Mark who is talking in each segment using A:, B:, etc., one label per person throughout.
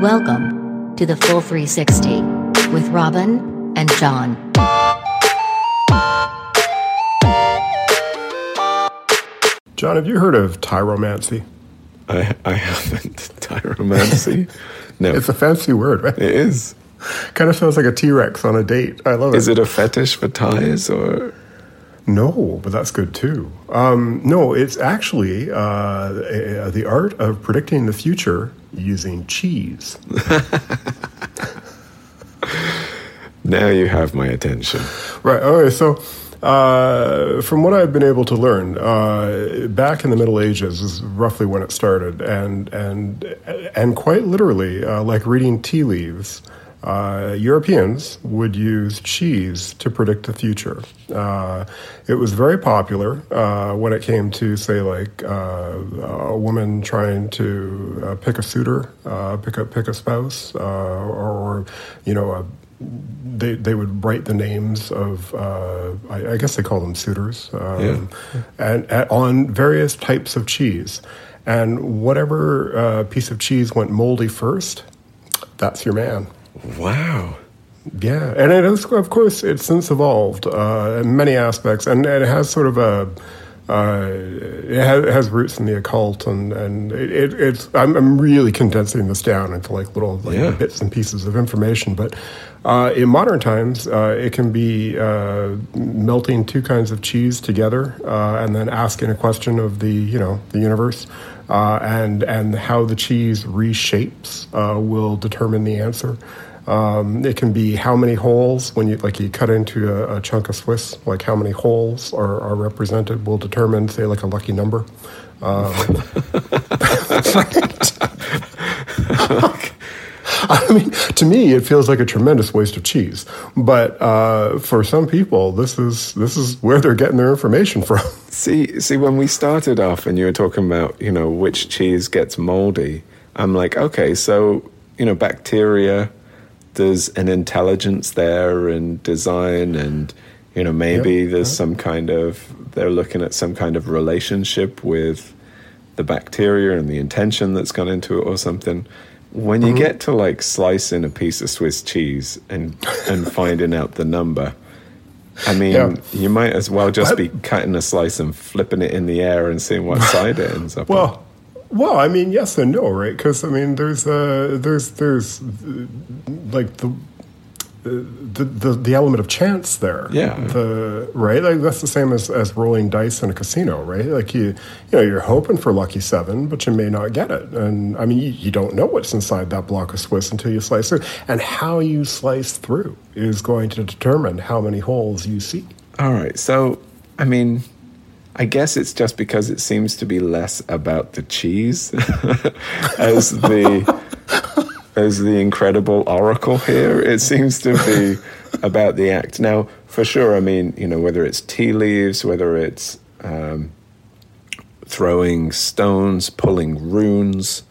A: Welcome to the Full 360 with Robin and John.
B: John, have you heard of tyromancy?
C: I I haven't tyromancy. No,
B: It's a fancy word, right?
C: it is.
B: Kind of sounds like a T Rex on a date. I love it.
C: Is it a fetish for ties or?
B: No, but that's good too. Um, no, it's actually uh, uh, the art of predicting the future using cheese.
C: Now you have my attention.
B: Right. Okay. So, uh, from what I've been able to learn, uh, back in the Middle Ages is roughly when it started, and and and quite literally, uh, like reading tea leaves. Uh, Europeans would use cheese to predict the future. Uh, it was very popular uh, when it came to, say, like uh, a woman trying to uh, pick a suitor, uh, pick a pick a spouse, uh, or, you know a they they would write the names of uh, I, I guess they call them suitors um, and, and on various types of cheese. And whatever uh, piece of cheese went moldy first that's your man
C: Wow.
B: yeah and it is of course it's since evolved uh, in many aspects and, and it has sort of a uh, it, has, it has roots in the occult, and and it, it, it's. I'm, I'm really condensing this down into like little like
C: Yeah.
B: bits and pieces of information. But uh, in modern times, uh, it can be uh, melting two kinds of cheese together, uh, and then asking a question of the you know the universe, uh, and and how the cheese reshapes uh, will determine the answer. Um, it can be how many holes when you like you cut into a, a chunk of Swiss, like how many holes are, are represented will determine, say, like a lucky number. Um, I mean, to me, it feels like a tremendous waste of cheese. But uh, for some people, this is this is where they're getting their information from.
C: See, see, when we started off and you were talking about, you know, which cheese gets moldy, I'm like, okay, so, you know, bacteria, there's an intelligence there and design and, you know, maybe
B: Yep,
C: there's some kind of, they're looking at some kind of relationship with the bacteria and the intention that's gone into it or something. When
B: Mm-hmm.
C: you get to like slicing a piece of Swiss cheese and, and finding out the number, I mean,
B: Yeah.
C: you might as well just
B: What?
C: be cutting a slice and flipping it in the air and seeing what side it ends up on.
B: Well, I mean, yes and no, right? Because I mean, there's uh, there's there's uh, like the. The, the the element of chance there,
C: Yeah.
B: The right, like that's the same as, as rolling dice in a casino, right? Like you, you know, you're hoping for lucky seven, but you may not get it. And I mean, you, you don't know what's inside that block of Swiss until you slice through. And how you slice through is going to determine how many holes you see.
C: All right. So, I mean, I guess it's just because it seems to be less about the cheese as the as the incredible oracle here. It seems to be about the act. Now, for sure, I mean, you know, whether it's tea leaves, whether it's um, throwing stones, pulling runes,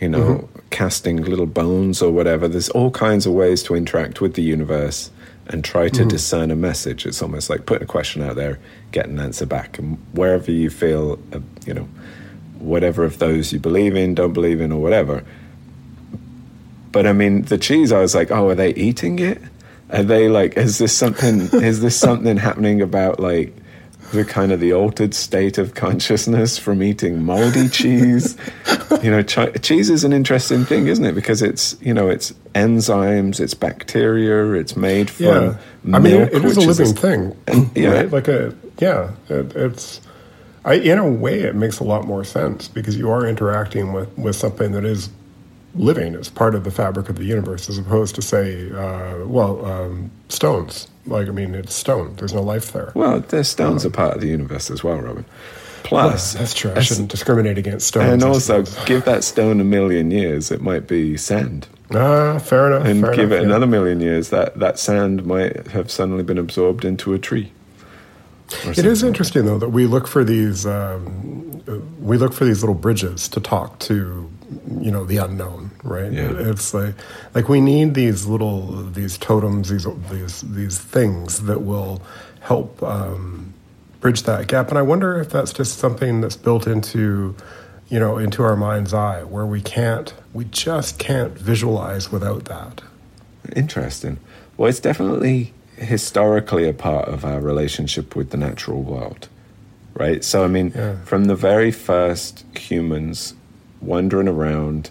C: you know, casting little bones or whatever. There's all kinds of ways to interact with the universe and try to discern a message. It's almost like putting a question out there, get an answer back, and wherever you feel, uh, you know, whatever of those you believe in, don't believe in, or whatever. But I mean, the cheese. I was like, oh, are they eating it? Are they like? Is this something? is this something happening about like? The kind of the altered state of consciousness from eating moldy cheese. you know, chi- cheese is an interesting thing, isn't it? Because it's you know it's enzymes, it's bacteria, it's made from
B: Yeah, I mean,
C: milk,
B: it is a living thing,
C: yeah.
B: right? Like a yeah, it, it's. I, in a way, it makes a lot more sense because you are interacting with, with something that is living. It's part of the fabric of the universe, as opposed to say, uh, well, um, stones. Like I mean, it's stone. There's no life there.
C: Well, the stones are part of the universe as well, Robin. Plus,
B: That's true. I shouldn't discriminate against stones.
C: and also give that stone a million years, it might be sand.
B: ah, fair enough.
C: And
B: fair
C: give
B: enough,
C: it
B: yeah.
C: another million years, that that sand might have suddenly been absorbed into a tree.
B: It is interesting though that we look for these um, we look for these little bridges to talk to you know the unknown, right?
C: Yeah.
B: It's like like we need these little these totems, these these these things that will help um, bridge that gap. And I wonder if that's just something that's built into you know, into our mind's eye, where we can't, we just can't visualize without that.
C: Interesting. Well, it's definitely historically a part of our relationship with the natural world, right? So, I mean,
B: Yeah.
C: from the very first humans wandering around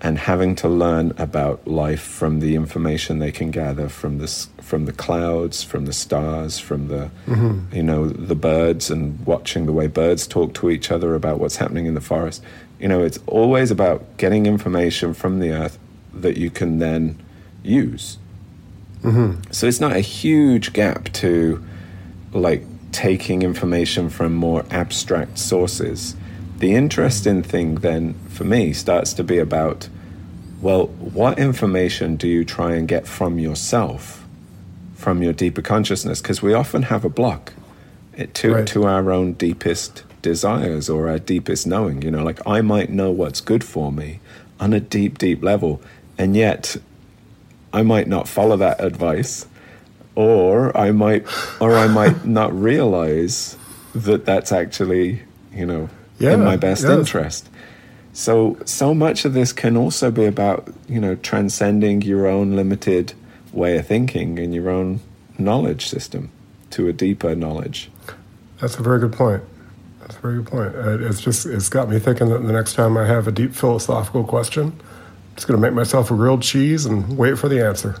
C: and having to learn about life from the information they can gather from the from the clouds, from the stars, from the mm-hmm. you know the birds, and watching the way birds talk to each other about what's happening in the forest. You know, it's always about getting information from the earth that you can then use. Mm-hmm. So it's not a huge gap to like taking information from more abstract sources. The interesting thing then for me starts to be about well, what information do you try and get from yourself, from your deeper consciousness? Because we often have a block eh, to,
B: Right.
C: to our own deepest desires or our deepest knowing. You know, like I might know what's good for me on a deep, deep level, and yet I might not follow that advice, or I might, or I might not realize that that's actually, you know,
B: Yeah,
C: in my best
B: yeah.
C: interest. So, so much of this can also be about, you know, transcending your own limited way of thinking and your own knowledge system to a deeper knowledge.
B: That's a very good point. That's a very good point. Uh, It's just it's got me thinking that the next time I have a deep philosophical question, I'm just going to make myself a grilled cheese and wait for the answer.